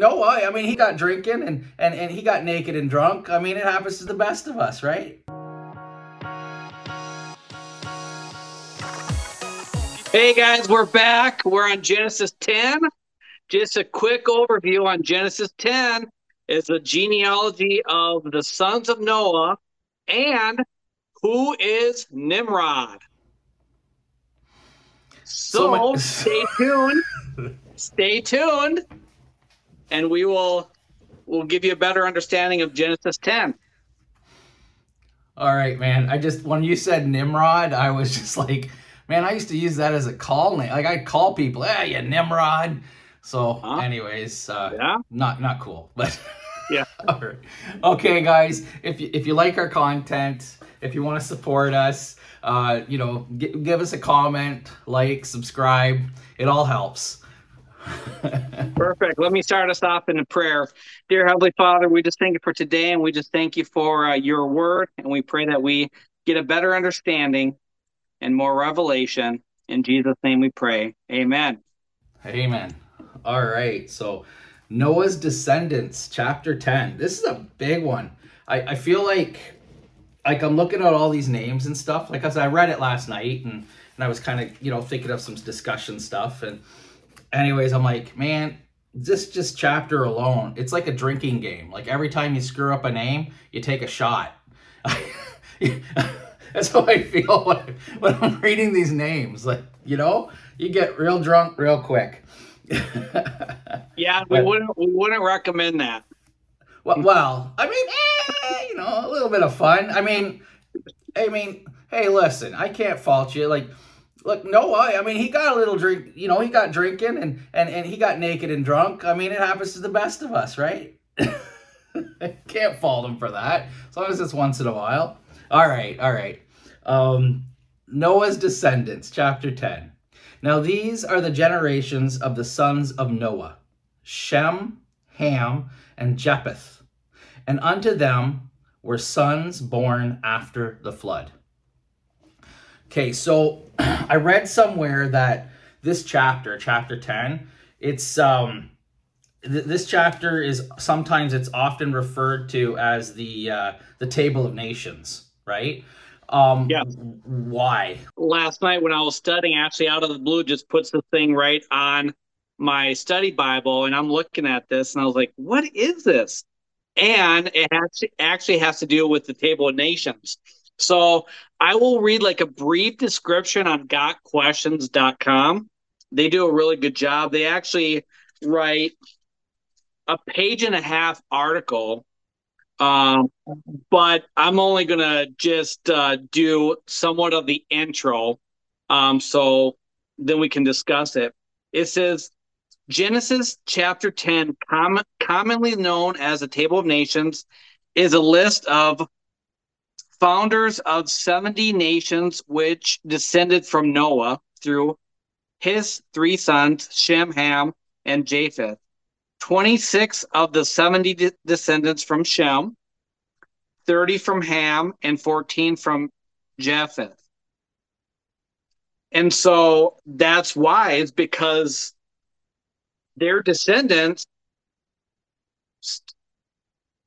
Noah, I mean, he got drinking and, and, and he got naked and drunk. I mean, it happens to the best of us, right? Hey guys, we're back. We're on Genesis 10. Just a quick overview on Genesis 10 is the genealogy of the sons of Noah and who is Nimrod. So, So much- stay tuned. stay tuned, and we will will give you a better understanding of Genesis 10. All right, man. I just, when you said Nimrod, I was just like, man, I used to use that as a call name. Like, I'd call people, ah, you Nimrod. So, Huh? anyways, uh, Yeah. not not cool, but Yeah. All right. Okay, guys. If you, if you like our content, if you want to support us, uh, you know, g- give us a comment, like, subscribe. It all helps. Perfect. Let me start us off in a prayer. Dear Heavenly Father, we just thank you for today and we just thank you for uh, your word. And we pray that we get a better understanding and more revelation. In Jesus' name we pray. Amen. Amen. All right. So, Noah's descendants, chapter ten. This is a big one. I, I feel like like I'm looking at all these names and stuff. Like as I read it last night and and I was kind of you know thinking of some discussion stuff and anyways I'm like man this just chapter alone it's like a drinking game like every time you screw up a name you take a shot that's how I feel when, when I'm reading these names like you know you get real drunk real quick Yeah, we But- wouldn't we wouldn't recommend that. Well, well, I mean, eh, you know, a little bit of fun. I mean, I mean, hey, listen, I can't fault you. Like, look, Noah, I mean, he got a little drink. You know, he got drinking and and and he got naked and drunk. I mean, it happens to the best of us, right? can't fault him for that, as long as it's once in a while. All right, all right. Um, Noah's descendants, chapter ten. Now these are the generations of the sons of Noah: Shem, Ham, and Japheth. And unto them were sons born after the flood. Okay, so I read somewhere that this chapter, chapter 10, it's um th- this chapter is sometimes it's often referred to as the uh, the table of nations, right? Um Yeah. why? Last night when I was studying, actually out of the blue just puts the thing right on my study Bible, and I'm looking at this and I was like, what is this? and it actually actually has to do with the table of nations so i will read like a brief description on gotquestions.com they do a really good job. They actually write a page and a half article um, but i'm only gonna just uh, do somewhat of the intro um, so then we can discuss it. It says Genesis chapter 10, com- commonly known as the Table of Nations, is a list of founders of 70 nations which descended from Noah through his three sons, Shem, Ham, and Japheth. 26 of the 70 de- descendants from Shem, 30 from Ham, and 14 from Japheth. And so that's why, it's because their descendants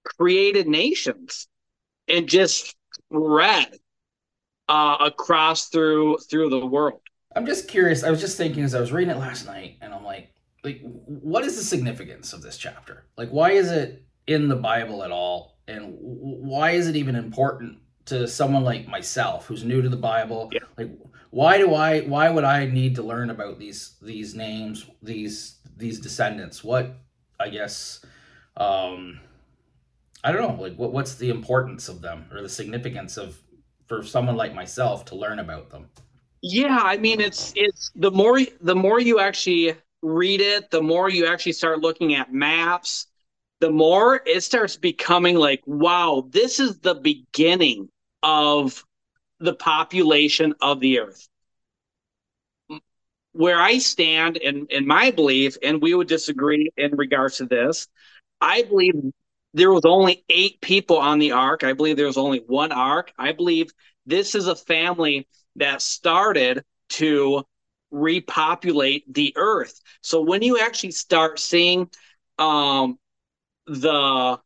created nations and just spread uh, across through through the world. I'm just curious. I was just thinking as I was reading it last night, and I'm like, like, what is the significance of this chapter? Like, why is it in the Bible at all? And why is it even important to someone like myself who's new to the Bible? Yeah. Like, why do I? Why would I need to learn about these these names, these these descendants? What I guess, um, I don't know. Like, what what's the importance of them or the significance of for someone like myself to learn about them? Yeah, I mean it's it's the more the more you actually read it, the more you actually start looking at maps, the more it starts becoming like, wow, this is the beginning of the population of the earth. Where I stand in in my belief, and we would disagree in regards to this, I believe there was only eight people on the ark. I believe there was only one ark. I believe this is a family that started to repopulate the earth. So when you actually start seeing um, the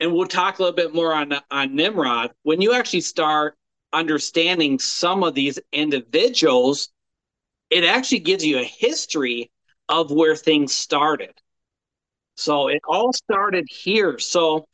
and we'll talk a little bit more on on Nimrod. When you actually start understanding some of these individuals, it actually gives you a history of where things started. So it all started here. So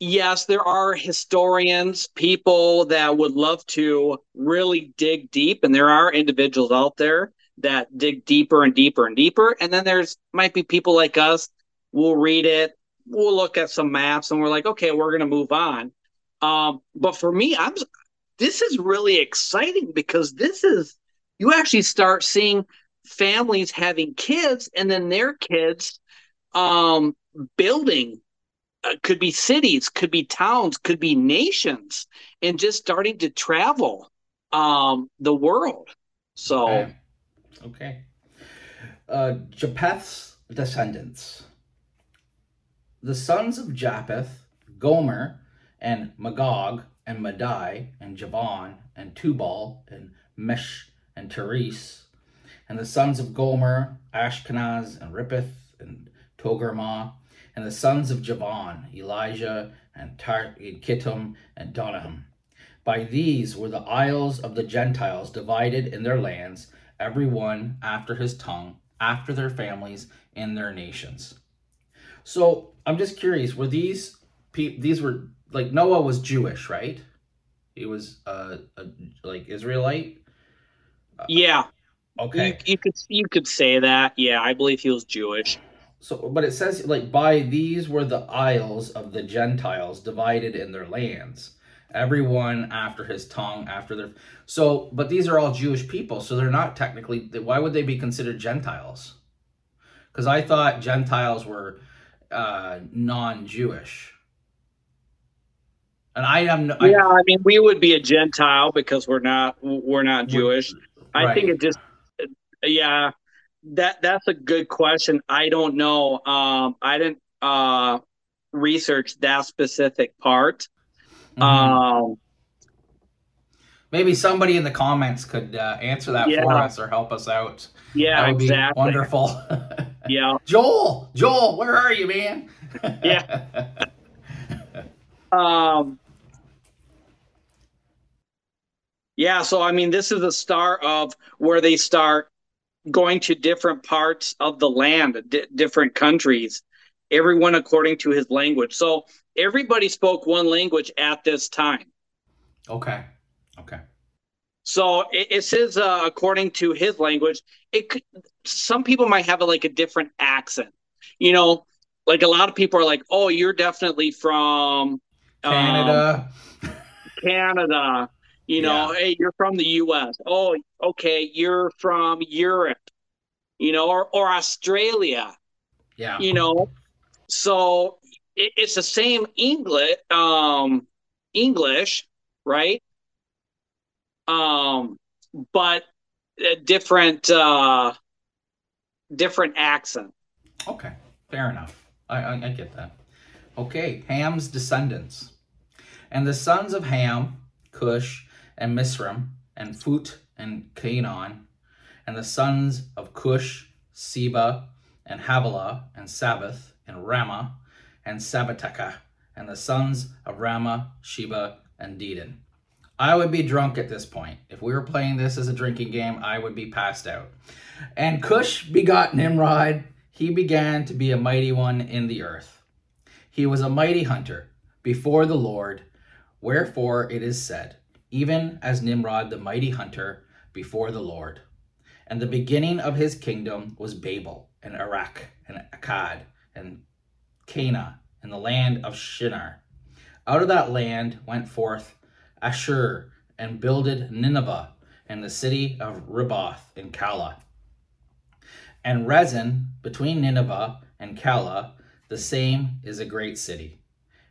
yes, there are historians, people that would love to really dig deep, and there are individuals out there that dig deeper and deeper and deeper. And then there's might be people like us. We'll read it, we'll look at some maps, and we're like, okay, we're gonna move on. Um, but for me, I'm this is really exciting because this is you actually start seeing families having kids and then their kids um, building uh, could be cities could be towns could be nations and just starting to travel um, the world. So okay, okay. Uh, japheth's descendants. The sons of japheth gomer and magog and madai and javan and tubal and mesh and teres. And the sons of gomer ashkenaz and Riphath and togarmah and the sons of Javan, Elishah, and Tar- Kittim, and Donahum. By these were the isles of the Gentiles divided in their lands, every one after his tongue, after their families, in their nations. So I'm just curious, were these people, these were, like Noah was Jewish, right? He was uh, a, like Israelite? Yeah. Okay. You, you could you could say that. Yeah, I believe he was Jewish. So, but it says like by these were the isles of the Gentiles divided in their lands, everyone after his tongue, after their. So, but these are all Jewish people, so they're not technically. Why would they be considered Gentiles? Because I thought Gentiles were uh, non-Jewish, and I am. No, yeah, I, I, mean, we would be a Gentile because we're not we're not Jewish. I think it just, yeah that that's a good question. I don't know. Um, I didn't uh, research that specific part. Mm-hmm. Um, Maybe somebody in the comments could uh, answer that yeah. for us or help us out. Yeah, that would exactly. Be wonderful. yeah. Joel, Joel, where are you, man? yeah. um. Yeah, so I mean, this is the start of where they start going to different parts of the land, d- different countries, everyone according to his language. So everybody spoke one language at this time. Okay. Okay. So it, it says uh, according to his language. It could, some people might have a, like a different accent. You know, like a lot of people are like, "Oh, you're definitely from um, Canada." Canada you know, yeah. hey, you're from the U.S. Oh, okay, you're from Europe. You know, or or Australia. Yeah. You know, so it, it's the same English, um, English, right? Um, but a different, uh, different accent. Okay, fair enough. I, I, I get that. Okay, Ham's descendants, and the sons of Ham, Cush and Mizraim, and Phut, and Canaan, and the sons of Cush, Seba, and Havilah, and Sabbath, and Raamah, and Sabteca, and the sons of Raamah, Sheba, and Dedan. I would be drunk at this point. If we were playing this as a drinking game, I would be passed out. And Cush begot Nimrod. He began to be a mighty one in the earth. He was a mighty hunter before the Lord. Wherefore it is said, even as Nimrod the mighty hunter before the Lord. And the beginning of his kingdom was Babel, and Erech, and Akkad, and Cana, and the land of Shinar. Out of that land went forth Ashur, and builded Nineveh, and the city of Ribboth in Calah. And Resen, between Nineveh and Calah, the same is a great city.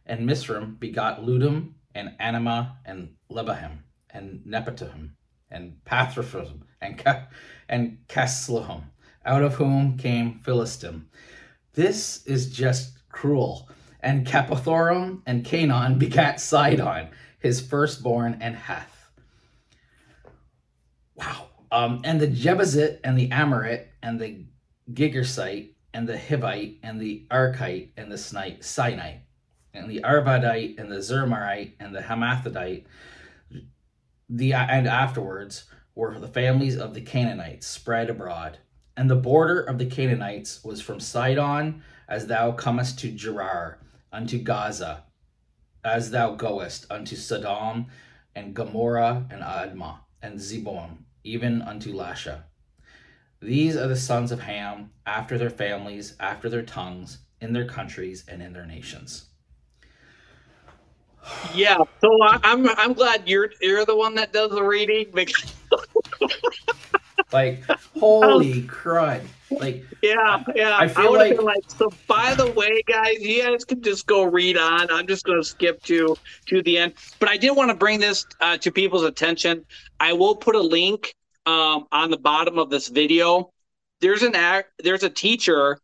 And Mizraim begot Ludum, and Anima, and Lebahem, and Nephatohim, and Pathraphim, and, Ka- and Casluhim, out of whom came Philistim. This is just cruel. And Caphtorim and Canaan begat Sidon, his firstborn, and Heth. Wow. Um, and the Jebusite and the Amorite and the Girgasite, and the Hivite, and the Arkite, and the Sinite, and the Arvadite, and the Zemarite, and the Hamathite. The and afterwards were the families of the Canaanites spread abroad. And the border of the Canaanites was from Sidon, as thou comest to Gerar, unto Gaza, as thou goest unto Sodom, and Gomorrah, and Admah, and Zeboim, even unto Lasha. These are the sons of Ham, after their families, after their tongues, in their countries, and in their nations. Yeah, so I, I'm I'm glad you're you're the one that does the reading because like holy crud. Like yeah yeah i feel I like, like so by the way guys you guys can just go read on. I'm just going to skip to to the end. But i did want to bring this uh, to people's attention. I will put a link um, on the bottom of this video. There's an act there's a teacher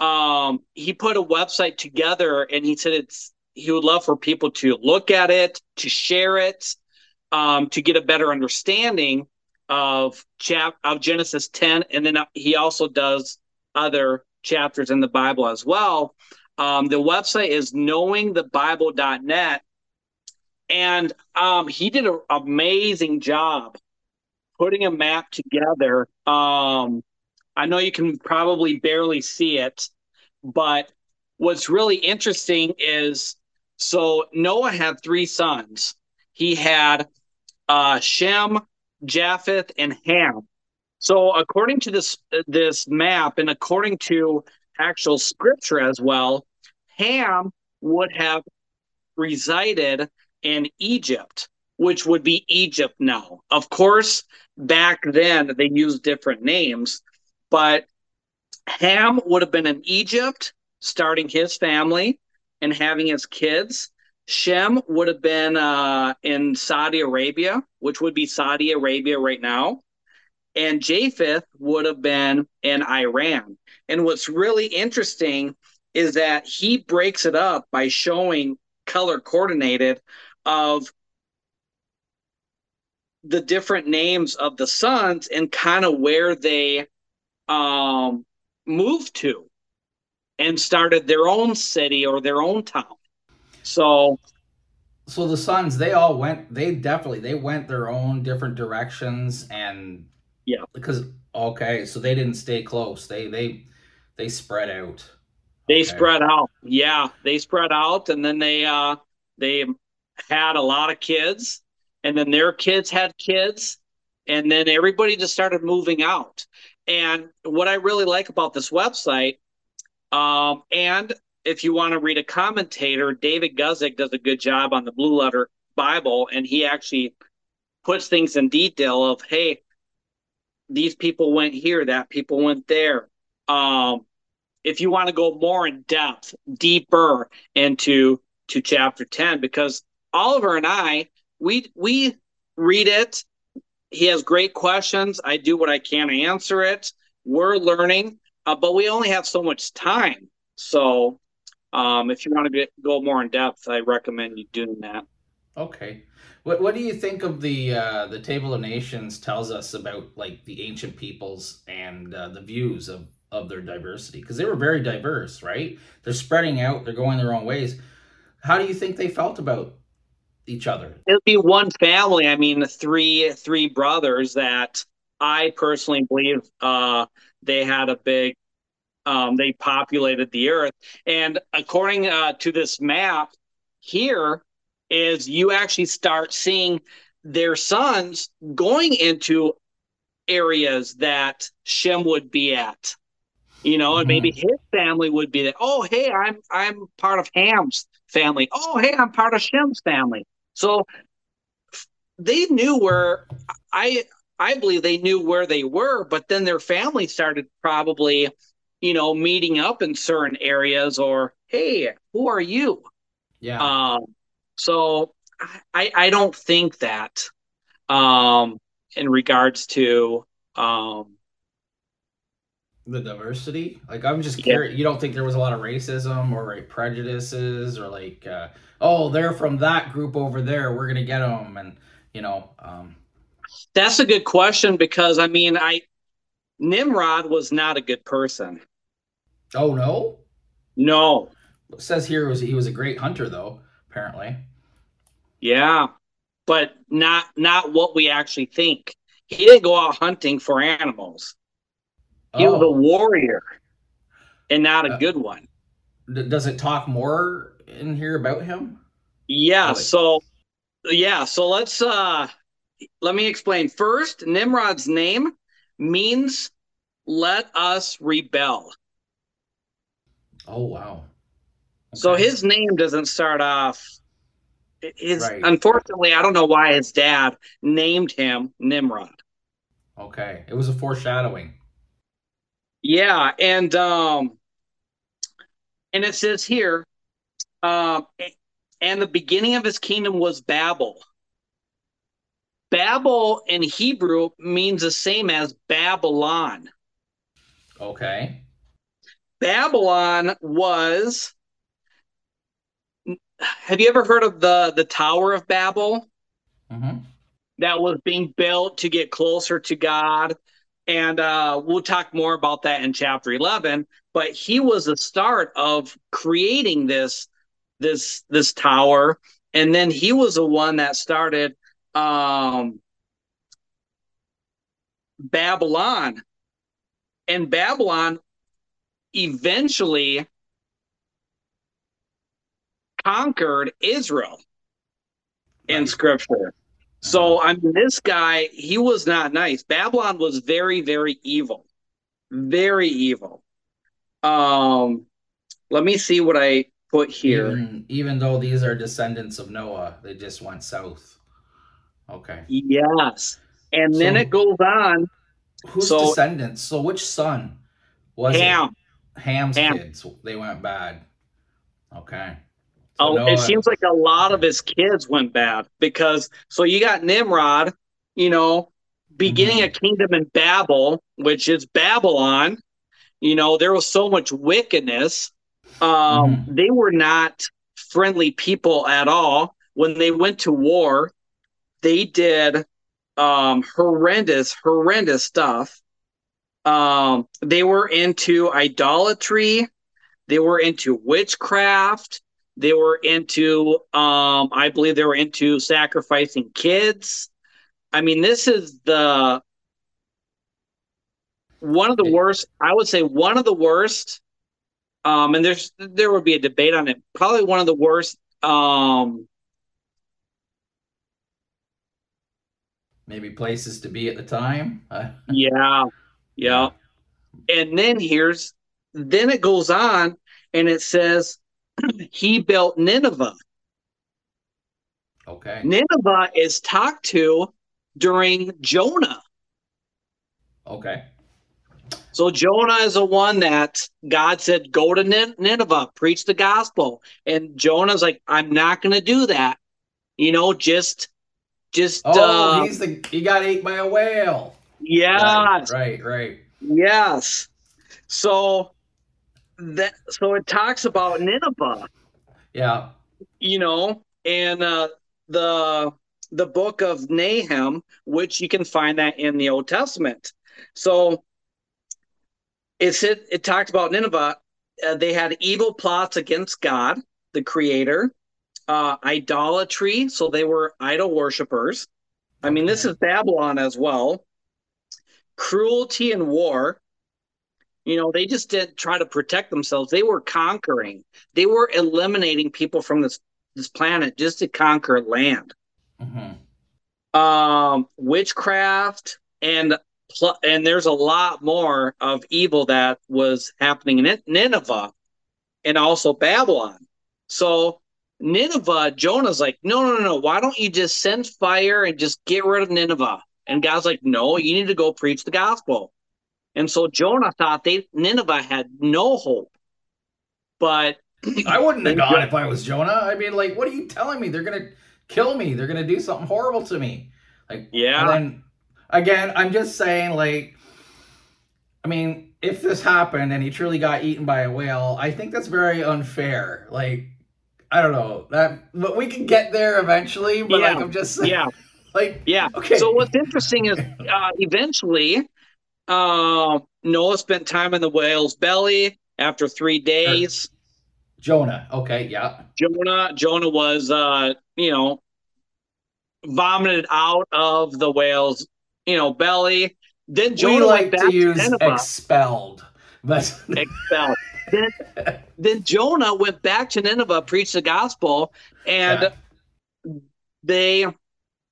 um, he put a website together and he said it's he would love for people to look at it to share it um, to get a better understanding of chap of Genesis 10, and then he also does other chapters in the Bible as well. Um, the website is knowingthebible.net, and um, he did an amazing job putting a map together. Um, I know you can probably barely see it, but what's really interesting is so Noah had three sons. He had uh, Shem, Japheth, and Ham. So, according to this this map, and according to actual scripture as well, Ham would have resided in Egypt, which would be Egypt now. Of course, back then they used different names, but Ham would have been in Egypt, starting his family and having his kids. Shem would have been uh, in Saudi Arabia, which would be Saudi Arabia right now. And Japheth would have been in Iran. And what's really interesting is that he breaks it up by showing color coordinated of the different names of the sons and kind of where they um, moved to and started their own city or their own town. So so the Sons, they all went they definitely they went their own different directions and yeah. Because okay, so they didn't stay close. They they they spread out. They okay. spread out. Yeah, they spread out and then they uh they had a lot of kids and then their kids had kids and then everybody just started moving out. And what I really like about this website um, and if you want to read a commentator, David Guzik does a good job on the Blue Letter Bible, and he actually puts things in detail of, hey, these people went here, that people went there. Um, if you want to go more in depth, deeper into to chapter 10, because Oliver and I, we we read it. He has great questions. I do what I can to answer it. We're learning, uh, but we only have so much time. So um, if you want to get, go more in depth, I recommend you doing that. Okay. What What do you think of the uh, the Table of Nations tells us about like the ancient peoples and uh, the views of of their diversity because they were very diverse, right? They're spreading out. They're going their own ways. How do you think they felt about each other? It'd be one family. I mean, the three three brothers that I personally believe uh, they had a big um, they populated the earth. And according uh, to this map here, is you actually start seeing their sons going into areas that Shem would be at. You know, and maybe mm-hmm. his family would be there. Oh, hey, I'm I'm part of Ham's family. Oh, hey, I'm part of Shem's family. So they knew where I I believe they knew where they were, but then their family started probably you know, meeting up in certain areas or, hey, who are you? Yeah. Um, so I, I don't think that um, in regards to um, the diversity. Like, I'm just curious. Yeah. You don't think there was a lot of racism or like prejudices or like, uh, oh, they're from that group over there. We're gonna get them, and you know. Um... That's a good question because I mean, I Nimrod was not a good person. Oh no. No. It says here was he was a great hunter though. Apparently. Yeah, but not not what we actually think. He didn't go out hunting for animals. He was a Oh, warrior, and not a Uh, good one. does it talk more in here about him? Yeah. Really? So, yeah. So let's uh, let me explain. First, Nimrod's name means "let us rebel." Oh wow. So his name doesn't start off. His Right. unfortunately, I don't know why his dad named him Nimrod. Okay. It was a foreshadowing. Yeah, and um, and it says here, um, and the beginning of his kingdom was Babel. Babel in Hebrew means the same as Babylon. Okay. Babylon was. Have you ever heard of the the Tower of Babel? hmm that was being built to get closer to God. And uh, we'll talk more about that in chapter 11. But he was the start of creating this this this tower, and then he was the one that started um, Babylon. And Babylon eventually conquered Israel in scripture. So I mean, this guy, he was not nice. Babylon was very, very evil, very evil. Um, let me see what I put here. Even, even though these are descendants of Noah, they just went south. Okay. Yes, and then it goes on. Whose So- descendants? So which son was Ham. it? Ham's Ham. kids. They went bad. Okay. So Oh, Noah- it seems like a lot of his kids went bad because so you got Nimrod, you know, beginning Mhm. a kingdom in Babel, which is Babylon. You know, there was so much wickedness. Um, Mhm. They were not friendly people at all. When they went to war, they did um, horrendous, horrendous stuff. Um, they were into idolatry. They were into witchcraft. They were into, um, I believe they were into sacrificing kids. I mean, this is the one of the worst. I would say one of the worst. Um, and there's there would be a debate on it. Probably one of the worst. Um, maybe places to be at the time. Yeah, yeah. And then here's then it goes on and it says he built Nineveh. okay. Nineveh is talked to during Jonah. Okay. So Jonah is the one that God said, "Go to Nineveh, preach the gospel," and Jonah's like, "I'm not going to do that." You know, just, just, Oh, uh, he's the he got ate by a whale. Yeah. Right, right, yes. So that, so it talks about Nineveh, Yeah. you know, and uh, the the book of Nahum, which you can find that in the Old Testament. So it said it talked about Nineveh. Uh, they had evil plots against God, the Creator, uh, idolatry. So they were idol worshippers. I mean, this is Babylon as well. Cruelty and war. You know, they just didn't try to protect themselves. They were conquering. They were eliminating people from this this planet just to conquer land. hmm Um, witchcraft and pl- and there's a lot more of evil that was happening in Nineveh and also Babylon. So Nineveh, Jonah's like, no, no, no, no. Why don't you just send fire and just get rid of Nineveh? And God's like, no, you need to go preach the gospel. And so Jonah thought they Nineveh had no hope. But I wouldn't have gone if I was Jonah. I mean, like, what are you telling me? They're gonna kill me. They're gonna do something horrible to me. Like, yeah, And then again, I'm just saying, like, I mean, if this happened and he truly got eaten by a whale, I think that's very unfair. Like, I don't know that, but we can get there eventually. But like, Yeah. I'm just saying, yeah, like, yeah. okay, So what's interesting is uh, eventually Um, Noah spent time in the whale's belly after three days. Jonah. Okay, yeah. Jonah Jonah was uh, you know, vomited out of the whale's, you know, belly. Then Jonah we like to use expelled, but expelled. then, then Jonah went back to Nineveh, preached the gospel, and they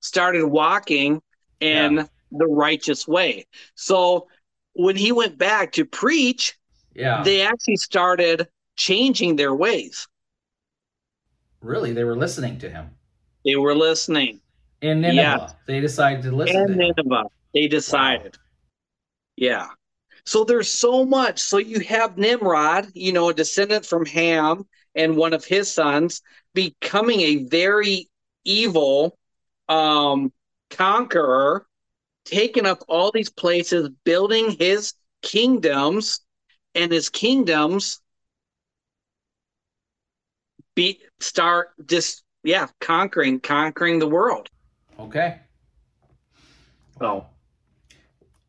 started walking in Yeah. the righteous way. So when he went back to preach, yeah, they actually started changing their ways. really, they were listening to him They were listening. in Nineveh. Yes. They decided to listen And to him. Nineveh, they decided. Yeah. So there's so much. So you have Nimrod, you know, a descendant from Ham and one of his sons, becoming a very evil um, conqueror, taking up all these places, building his kingdoms, and his kingdoms be start just yeah conquering conquering the world. Okay. So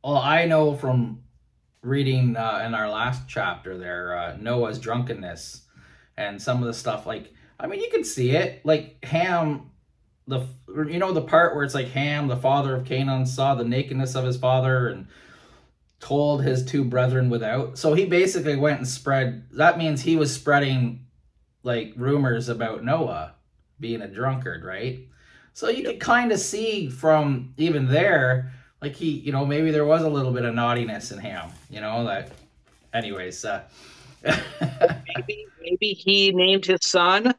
Well, I know from reading uh, in our last chapter there uh, Noah's drunkenness and some of the stuff. Like, I mean, you can see it. Like Ham, the you know the part where it's like Ham, the father of Canaan, saw the nakedness of his father and told his two brethren without. So he basically went and spread. That means he was spreading like rumors about Noah being a drunkard, right? So you could kind of see from even there like he you know maybe there was a little bit of naughtiness in him you know that anyways uh maybe maybe he named his son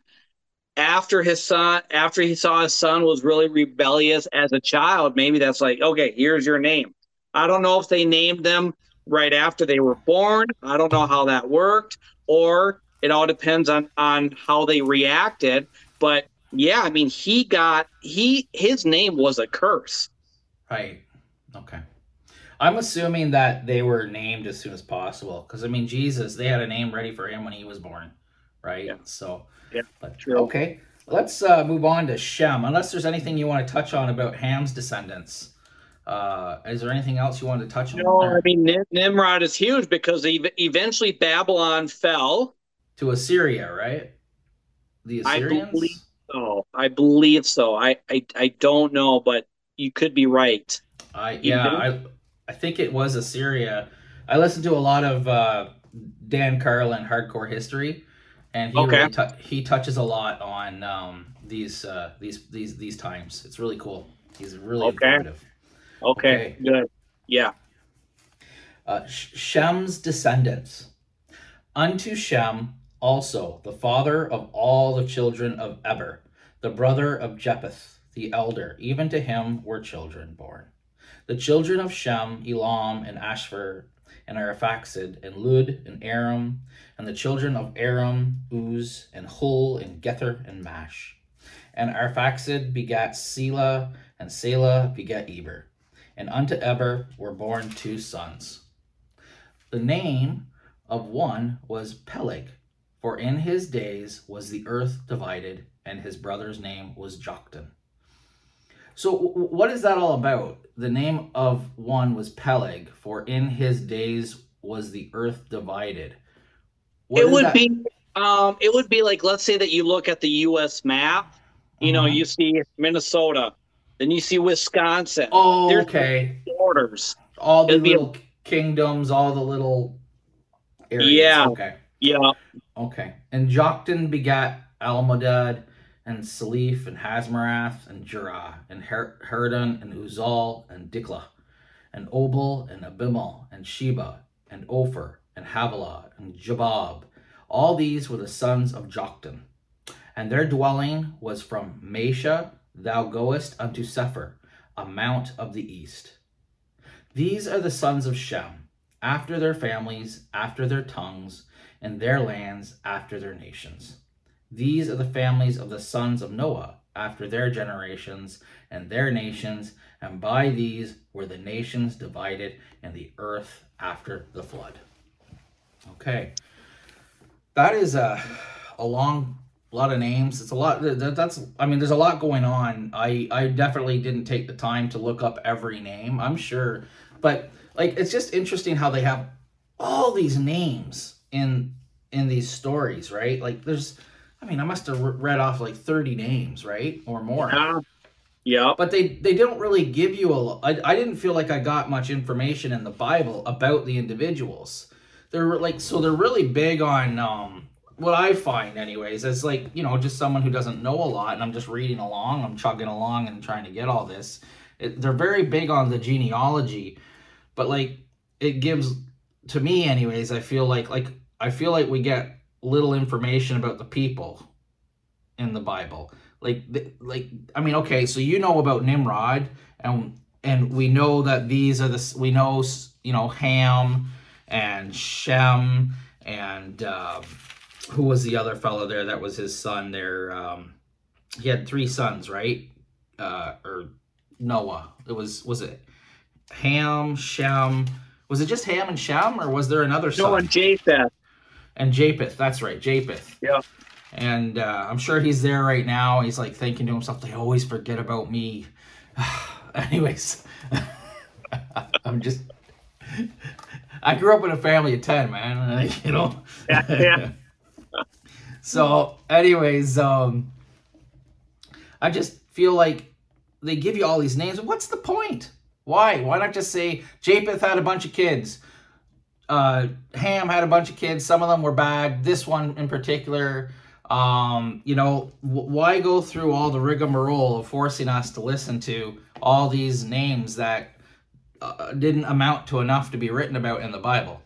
after his son after he saw his son was really rebellious as a child. Maybe that's like okay here's your name. I don't know if they named them right after they were born. I don't know how that worked. Or it all depends on on how they reacted. But yeah i mean he got he his name was a curse. Right okay. I'm assuming that they were named as soon as possible because i mean jesus they had a name ready for him when he was born right? Yeah. so Yeah, but, true. okay. Let's uh move on to shem. Unless there's anything you want to touch on about ham's descendants. Uh is there anything else you wanted to touch on? No i mean Nim- nimrod is huge because ev- eventually babylon fell. To assyria right? The I assyrians? believe- Oh, I believe so. I, I I don't know, but you could be right. I yeah? I I think it was Assyria. I listened to a lot of uh, Dan Carlin hardcore history, and he Okay. really he touches a lot on um, these uh, these these these times. It's really cool. He's really Okay. informative. Okay, Okay. good. Yeah. Uh, Shem's descendants. Unto Shem also, the father of all the children of Eber, the brother of Japheth, the elder, even to him were children born. The children of Shem, Elam, and Ashphar, and Arphaxad, and Lud, and Aram, and the children of Aram, Uz, and Hul, and Gether, and Mash. And Arphaxad begat Selah, and Selah begat Eber. And unto Eber were born two sons. The name of one was Peleg, for in his days was the earth divided, and his brother's name was Joktan. So, what is that all about? The name of one was Peleg, for in his days was the earth divided. What it would that? be um it would be like let's say that you look at the US map, you know, Mhm. you see Minnesota, then you see Wisconsin. Oh, There's okay. borders. All the it'd be little kingdoms, all the little areas. Yeah. Okay. Yeah. Okay. And Joktan begat Almodad and Salif and Hasmarath and Jurah and Her- Herdan and Uzal and Diklah and Obal and Abimael and Sheba and Ophir and Havilah and Jobab. All these were the sons of Joktan. And their dwelling was from Mesha, thou goest unto Sephar, a mount of the east. These are the sons of Shem, after their families, after their tongues, and their lands after their nations. These are the families of the sons of Noah after their generations and their nations, and by these were the nations divided and the earth after the flood. Okay. That is a, a long lot of names. It's a lot that, that's I mean there's a lot going on. I I definitely didn't take the time to look up every name. I'm sure but like it's just interesting how they have all these names in in these stories, right? Like there's, I mean, I must have read off like 30 names, right, or more. Yeah. Yeah. But they they don't really give you a. I, I didn't feel like I got much information in the Bible about the individuals. They're like so they're really big on um what I find anyways as like you know just someone who doesn't know a lot and I'm just reading along I'm chugging along and trying to get all this. It, they're very big on the genealogy, but like it gives to me anyways I feel like like I feel like we get little information about the people in the Bible. Like, like I mean, okay, so you know about Nimrod, and and we know that these are the we know you know Ham and Shem and uh, who was the other fellow there that was his son there. Um, he had three sons, right? Uh, or Noah. It was was it Ham, Shem? Was it just Ham and Shem, or was there another son? No, and Japheth and Japheth. That's right, Japheth. Yeah. And uh, I'm sure he's there right now. He's like thinking to himself, "They always forget about me." Anyways, I'm just. I grew up in a family of ten, man. You know. Yeah. yeah. so, anyways, um, I just feel like they give you all these names. What's the point? Why? Why not just say Japheth had a bunch of kids? Uh, Ham had a bunch of kids. Some of them were bad. This one in particular, um, you know, w- why go through all the rigmarole of forcing us to listen to all these names that uh, didn't amount to enough to be written about in the Bible?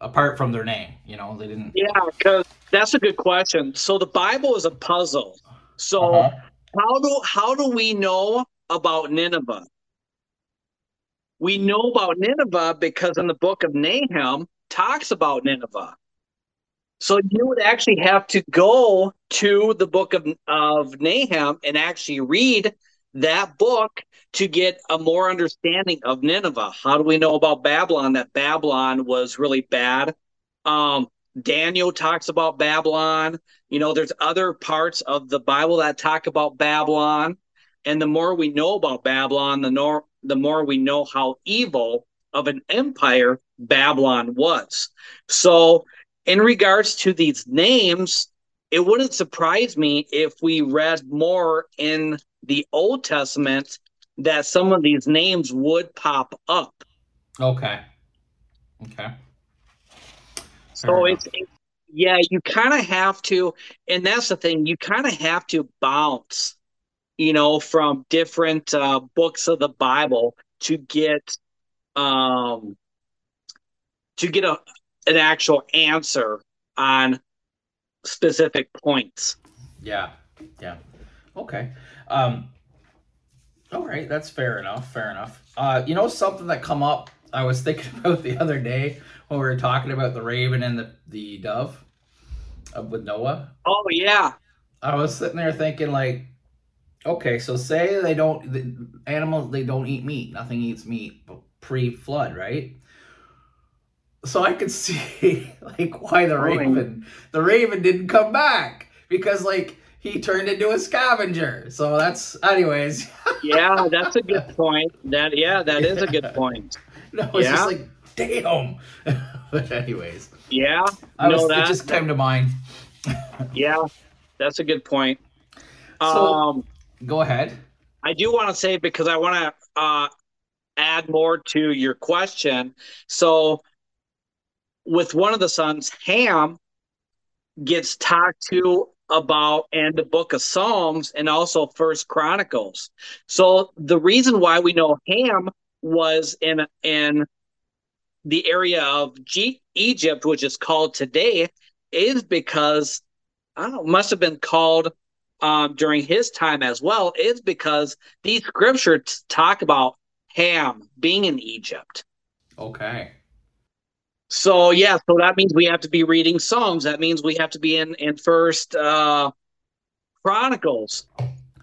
Apart from their name, you know, they didn't. Yeah, because that's a good question. So the Bible is a puzzle. So uh-huh. how do how do we know about Nineveh? We know about Nineveh because in the book of Nahum talks about Nineveh. So you would actually have to go to the book of, of Nahum and actually read that book to get a more understanding of Nineveh. How do we know about Babylon? That Babylon was really bad. Um, Daniel talks about Babylon. You know, there's other parts of the Bible that talk about Babylon. And the more we know about Babylon, the more the more we know how evil of an empire Babylon was. So, in regards to these names, it wouldn't surprise me if we read more in the Old Testament that some of these names would pop up. Okay. Okay. so it's, it's yeah, you kind of have to, and that's the thing, you kind of have to bounce you know, from different uh, books of the Bible to get um, to get a an actual answer on specific points. Yeah, yeah, okay. Um, all right, that's fair enough. Fair enough. Uh, you know something that come up I was thinking about the other day when we were talking about the raven and the the dove uh, with Noah. Oh yeah. I was sitting there thinking like Okay, so say they don't the animals they don't eat meat. Nothing eats meat pre-flood, right? So I could see like why the raven the raven didn't come back because like he turned into a scavenger. So that's anyways. yeah, that's a good point. That yeah, that is a good point. No, it's yeah. just like damn. but anyways. Yeah. I was, that, it just came to mind. yeah, that's a good point. So, um Go ahead. I do want to say because I want to uh, add more to your question. So, with one of the sons, Ham gets talked to about in the book of Psalms and also First Chronicles. So the reason why we know Ham was in in the area of G- Egypt, which is called today, is because I don't know, must have been called um, during his time as well is because these scriptures talk about Ham being in Egypt. Okay. So yeah, so that means we have to be reading Psalms. That means we have to be in in First uh, Chronicles.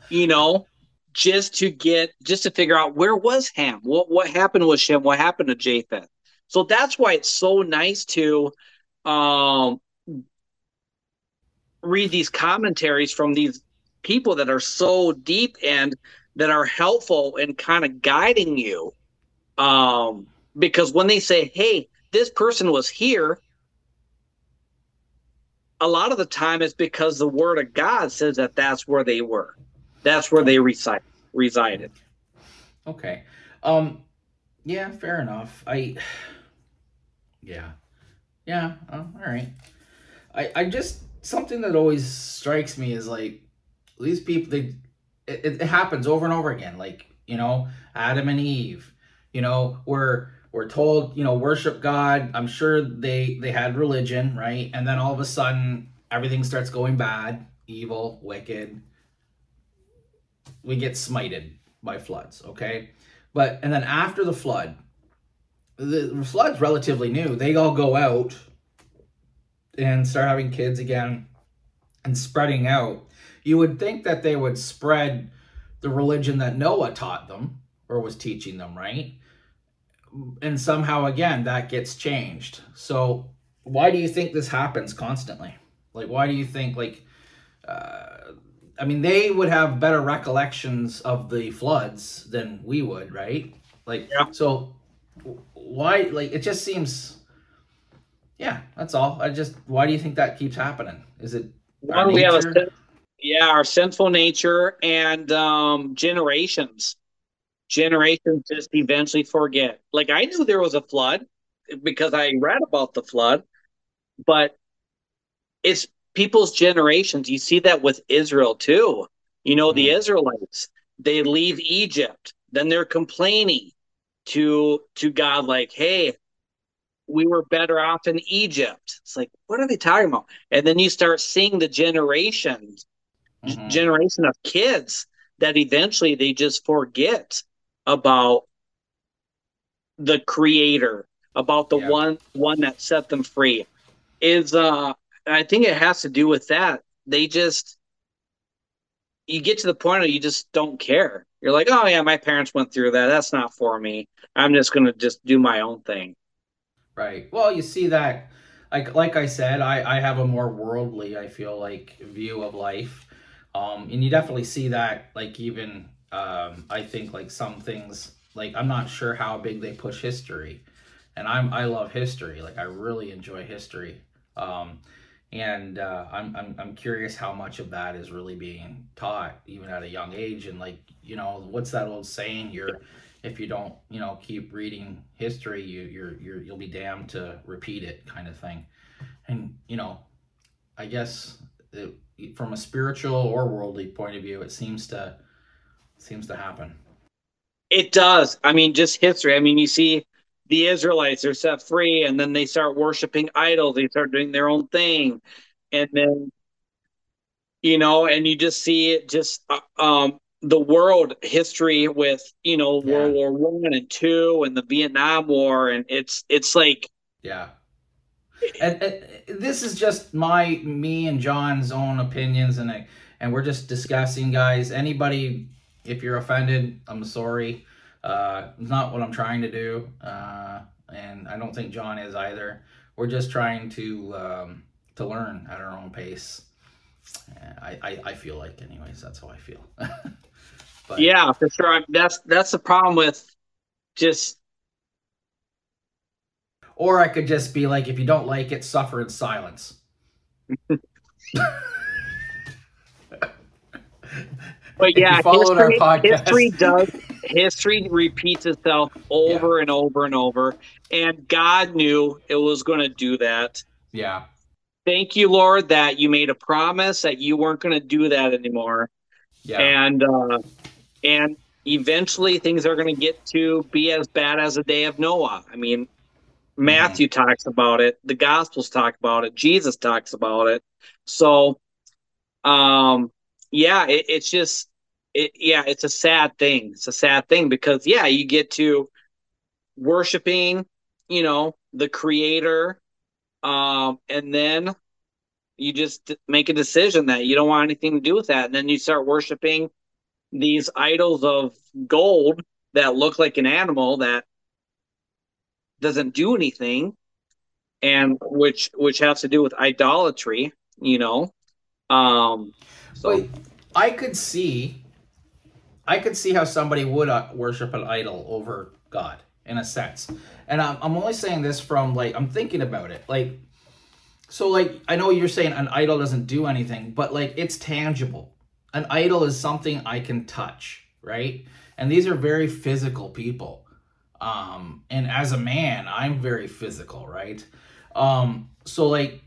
You know, just to get just to figure out where was Ham, what what happened with Shem, what happened to Japheth. So that's why it's so nice to um, read these commentaries from these people that are so deep and that are helpful in kind of guiding you um because when they say, "Hey, this person was here," a lot of the time it's because the Word of God says that that's where they were, that's where they reside, resided. Okay, um, yeah, fair enough. I, yeah, yeah, uh, all right. I I just something that always strikes me is like these people they it, it happens over and over again like you know adam and eve you know we're we're told you know worship god i'm sure they they had religion right? And then all of a sudden everything starts going bad evil wicked. We get smited by floods okay? But and then after the flood the, the flood's relatively new. They all go out and start having kids again and spreading out, you would think that they would spread the religion that Noah taught them or was teaching them, right? And somehow, again, that gets changed. So, why do you think this happens constantly? Like, why do you think, like, uh, I mean, they would have better recollections of the floods than we would, right? Like, yeah. so why, like, it just seems, yeah, that's all. I just, why do you think that keeps happening? Is it one, we have a yeah, our sinful nature and um, generations. Generations just eventually forget. Like I knew there was a flood because I read about the flood, but it's people's generations. You see that with Israel too. You know, mm-hmm. the Israelites, they leave Egypt, then they're complaining to to God like, "Hey, we were better off in Egypt. It's like, what are they talking about? And then you start seeing the generations, mm-hmm. generation of kids that eventually they just forget about the creator, about the yeah. one one that set them free. Is uh I think it has to do with that. They just you get to the point where you just don't care. You're like, oh yeah, my parents went through that. That's not for me. I'm just gonna just do my own thing. Right. Well, you see that, like like I said, I I have a more worldly, I feel like, view of life, um, and you definitely see that, like even um, I think like some things, like I'm not sure how big they push history, and I'm I love history, like I really enjoy history, um, and uh, I'm, I'm I'm curious how much of that is really being taught even at a young age, and like you know what's that old saying? You're if you don't, you know, keep reading history, you, you're you're you'll be damned to repeat it, kind of thing. And you know, I guess it, from a spiritual or worldly point of view, it seems to seems to happen. It does. I mean, just history. I mean, you see the Israelites are set free, and then they start worshiping idols. They start doing their own thing, and then you know, and you just see it just uh, um, the world history with you know yeah. World War One and two and the Vietnam War, and it's it's like yeah. And, and, this is just my me and John's own opinions, and I, and we're just discussing, guys. Anybody, if you're offended, I'm sorry. Uh, it's not what I'm trying to do, uh, and I don't think John is either. We're just trying to um, to learn at our own pace. I, I, I feel like, anyways, that's how I feel. But yeah, for sure. That's that's the problem with just. Or I could just be like, if you don't like it, suffer in silence. but yeah, history, history does history repeats itself over yeah. and over and over, and God knew it was going to do that. Yeah. Thank you, Lord, that you made a promise that you weren't going to do that anymore. Yeah. And uh, and eventually things are going to get to be as bad as the day of Noah. I mean, Matthew mm-hmm. talks about it, the Gospels talk about it, Jesus talks about it. So, um, yeah, it, it's just, it, yeah, it's a sad thing. It's a sad thing because, yeah, you get to worshiping, you know, the Creator, um, and then you just make a decision that you don't want anything to do with that, and then you start worshiping these idols of gold that look like an animal that doesn't do anything and which which has to do with idolatry you know um so i could see i could see how somebody would uh, worship an idol over god in a sense. And I'm, I'm only saying this from like, I'm thinking about it. Like, so like, I know you're saying an idol doesn't do anything, but like, it's tangible. An idol is something I can touch, right? And these are very physical people. Um, and as a man, I'm very physical, right? Um, so like,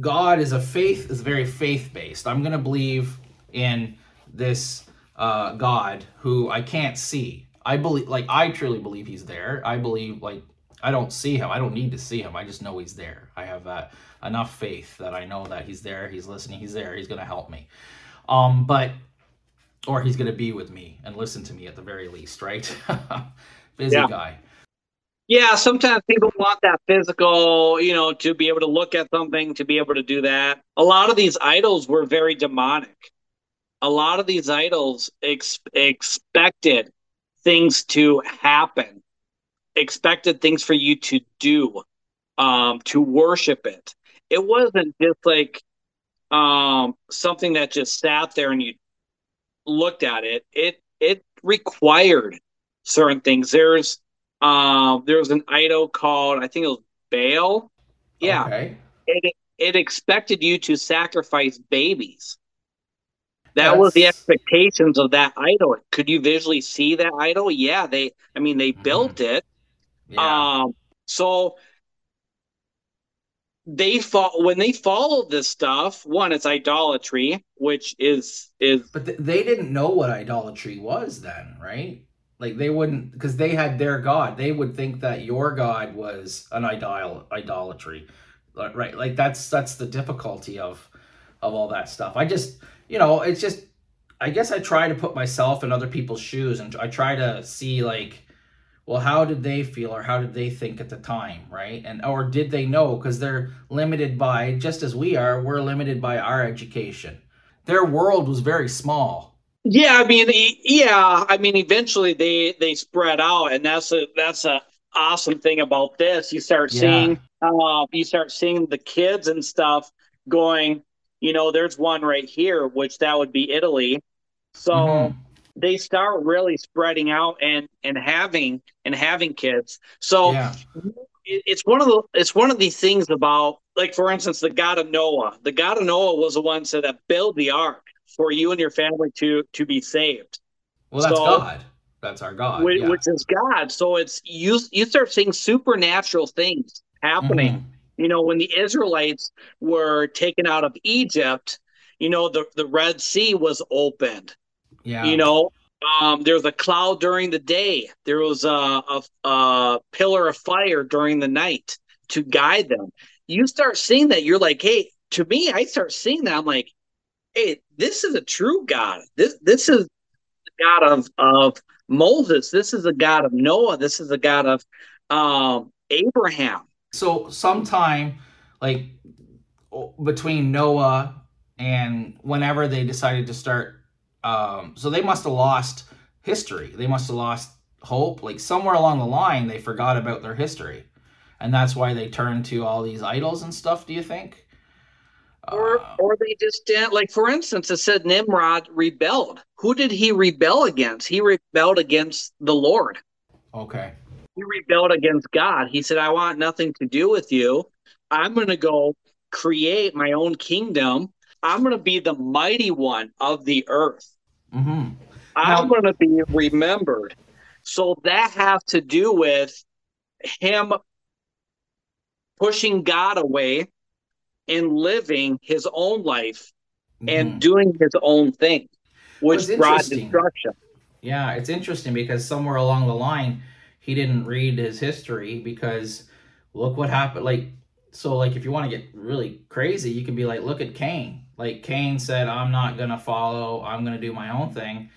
God is a faith is very faith based. I'm gonna believe in this uh, God who I can't see. I believe, like, I truly believe He's there. I believe, like, I don't see Him. I don't need to see Him. I just know He's there. I have uh, enough faith that I know that He's there. He's listening. He's there. He's gonna help me. Um, but or He's gonna be with me and listen to me at the very least, right? Busy Yeah. guy. Yeah, sometimes people want that physical, you know, to be able to look at something, to be able to do that. A lot of these idols were very demonic. A lot of these idols ex- expected things to happen, expected things for you to do, um, to worship it. It wasn't just like um, something that just sat there and you looked at it. It it required certain things. There's um, there was an idol called I think it was Baal. Yeah, Okay. it it expected you to sacrifice babies. That was the expectations of that idol. Could you visually see that idol? Yeah, they. I mean, they Mhm. built it. Yeah. Um, so they fo- when they followed this stuff. One, it's idolatry, which is is But th- they didn't know what idolatry was then, right? Like they wouldn't, because they had their god. They would think that your god was an idol idolatry, right? Like that's that's the difficulty of of all that stuff. I just, you know, it's just. I guess I try to put myself in other people's shoes, and I try to see like, well, how did they feel, or how did they think at the time, right? And or did they know? Because they're limited by, just as we are, we're limited by our education their world was very small. Yeah, I mean, yeah, I mean, eventually they they spread out, and that's a that's a awesome thing about this. You start Yeah. seeing, uh, you start seeing the kids and stuff going. You know, there's one right here, which that would be Italy. So Mhm. they start really spreading out and and having and having kids. So yeah, it- it's one of the it's one of these things about like for instance the god of noah the god of noah was the one said that build the ark for you and your family to to be saved. Well, that's So- God. That's our God. which, yeah. which is god. So it's you you start seeing supernatural things happening. Mhm. you know when the israelites were taken out of egypt you know the the red sea was opened. Yeah, you know um, there was a cloud during the day. There was a, a, a pillar of fire during the night to guide them. You start seeing that. You're like hey to me i start seeing that. I'm like hey this is a true god this this is the god of of moses this is the god of noah this is the god of um abraham So sometime like between Noah and whenever they decided to start, um, so they must have lost history. They must have lost hope. Like somewhere along the line, they forgot about their history, and that's why they turned to all these idols and stuff. Do you think? Or Uh, or they just didn't like for instance it said nimrod rebelled who did he rebel against he rebelled against the lord okay. he rebelled against God. He said, I want nothing to do with you. I'm going to go create my own kingdom. I'm going to be the mighty one of the earth. Mm-hmm. I'm going to be remembered. So that has to do with him pushing God away and living his own life and doing his own thing, which Mm-hmm. Brought destruction. Yeah, it's interesting because somewhere along the line, he didn't read his history because look what happened. Like, so, like, if you want to get really crazy, you can be like, look at Cain. Like, Cain said, I'm not going to follow, I'm going to do my own thing.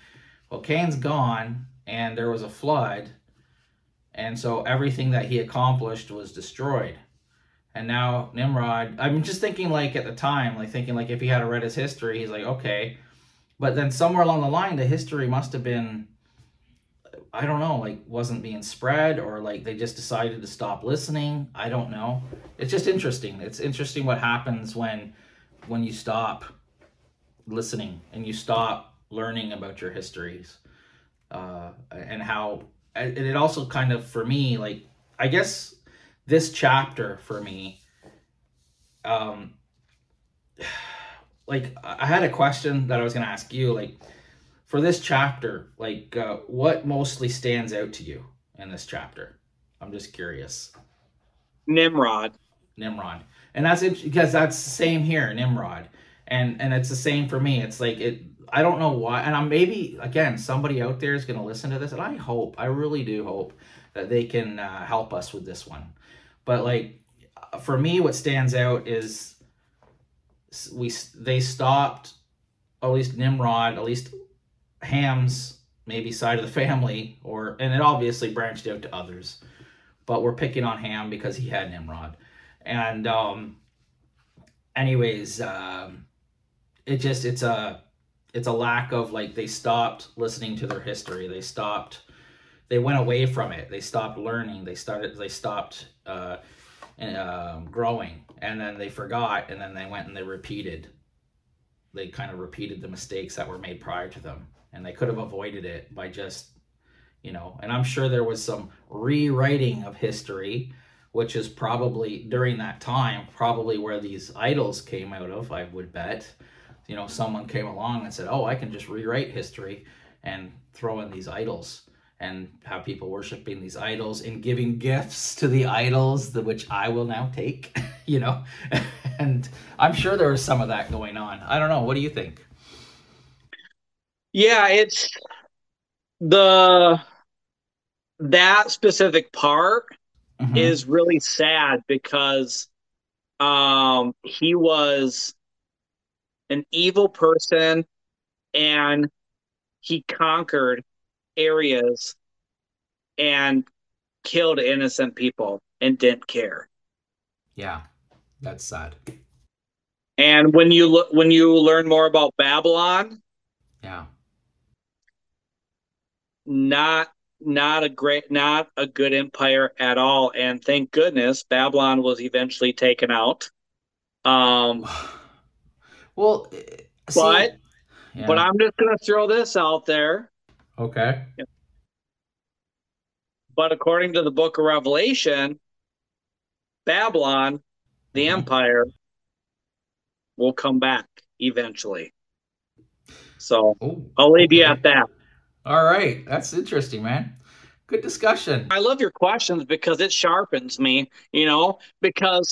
Well, Cain's gone, and there was a flood. And so everything that he accomplished was destroyed. And now Nimrod, I'm just thinking, like, at the time, like, thinking, like, if he had read his history, he's like, okay. But then somewhere along the line, the history must have been I don't know, like wasn't being spread or like they just decided to stop listening. I don't know. It's just interesting. It's interesting what happens when when you stop listening and you stop learning about your histories. Uh, and how and it also kind of for me like I guess this chapter for me um like I had a question that I was going to ask you like for this chapter like uh, what mostly stands out to you in this chapter? I'm just curious. Nimrod. Nimrod. And that's it because that's the same here Nimrod. And and it's the same for me. It's like it I don't know why and I'm maybe again somebody out there is going to listen to this and I hope I really do hope that they can uh, help us with this one but like for me what stands out is we they stopped at least Nimrod at least Ham's maybe side of the family or and it obviously branched out to others but we're picking on Ham because he had Nimrod. And um anyways um it just it's a it's a lack of like they stopped listening to their history. They stopped they went away from it. They stopped learning. They started they stopped uh, uh, growing. And then they forgot and then they went and they repeated. They kind of repeated the mistakes that were made prior to them. And they could have avoided it by just you know and i'm sure there was some rewriting of history which is probably during that time probably where these idols came out of i would bet. You know someone came along and said oh i can just rewrite history and throw in these idols and have people worshiping these idols and giving gifts to the idols the which i will now take you know? And i'm sure there was some of that going on. I don't know. What do you think? Yeah it's the that specific part mm-hmm. is really sad because um he was an evil person and he conquered areas and killed innocent people and didn't care. Yeah, that's sad. And when you look when you learn more about Babylon, yeah. Not not a great not a good empire at all and thank goodness Babylon was eventually taken out. Um Well, see, but yeah. but I'm just gonna throw this out there. Okay. But according to the Book of Revelation, Babylon, the mm-hmm. empire, will come back eventually. So Ooh, I'll leave okay. you at that. All right, that's interesting, man. Good discussion. I love your questions because it sharpens me, you know, because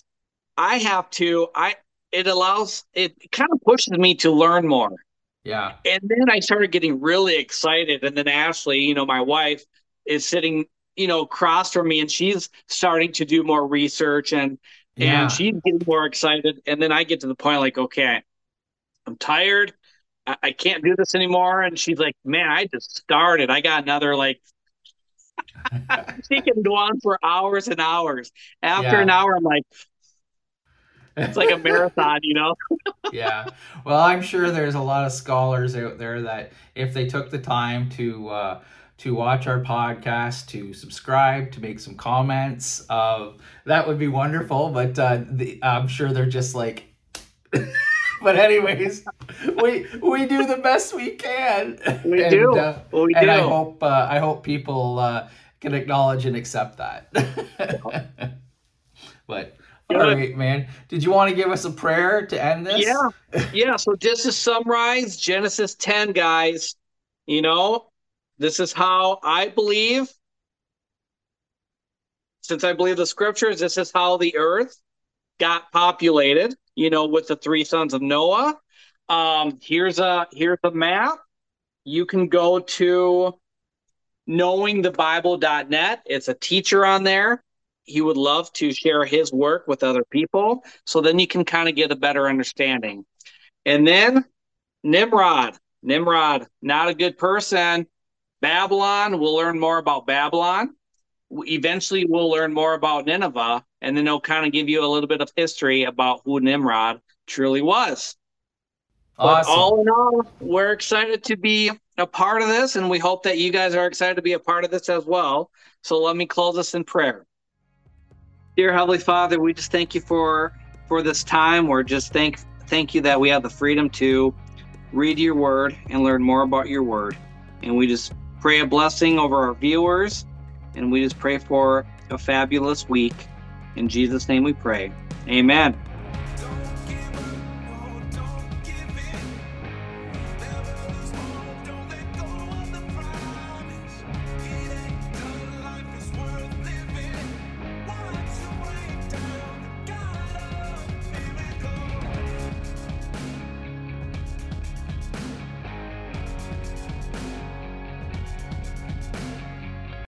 I have to I it allows it kind of pushes me to learn more. Yeah. And then I started getting really excited. And then Ashley, you know, my wife is sitting, you know, across from me and she's starting to do more research and yeah. and she's getting more excited. And then I get to the point like, okay, I'm tired. I, I can't do this anymore. And she's like, man, I just started. I got another like she can go on for hours and hours. After yeah. an hour, I'm like, it's like a marathon, you know? yeah. Well, I'm sure there's a lot of scholars out there that if they took the time to uh, to watch our podcast, to subscribe, to make some comments, uh, that would be wonderful. But uh, the, I'm sure they're just like. but anyways, we we do the best we can. We and, do. Uh, we and do. I hope uh, I hope people uh, can acknowledge and accept that. but all right, man. Did you want to give us a prayer to end this? Yeah. Yeah. So just to summarize Genesis 10, guys, you know, this is how I believe. Since I believe the scriptures, this is how the earth got populated, you know, with the three sons of Noah. Um, here's a here's a map. You can go to knowingthebible.net. It's a teacher on there he would love to share his work with other people so then you can kind of get a better understanding. And then nimrod. Nimrod not a good person. Babylon we'll learn more about babylon. Eventually we'll learn more about nineveh and then it'll kind of give you a little bit of history about who nimrod truly was. Awesome. but all in all we're excited to be a part of this and we hope that you guys are excited to be a part of this as well. So let me close us in prayer Dear Heavenly Father, we just thank you for for this time. We're just thank thank you that we have the freedom to read your word and learn more about your word. And we just pray a blessing over our viewers And we just pray for a fabulous week. In Jesus' name we pray. Amen.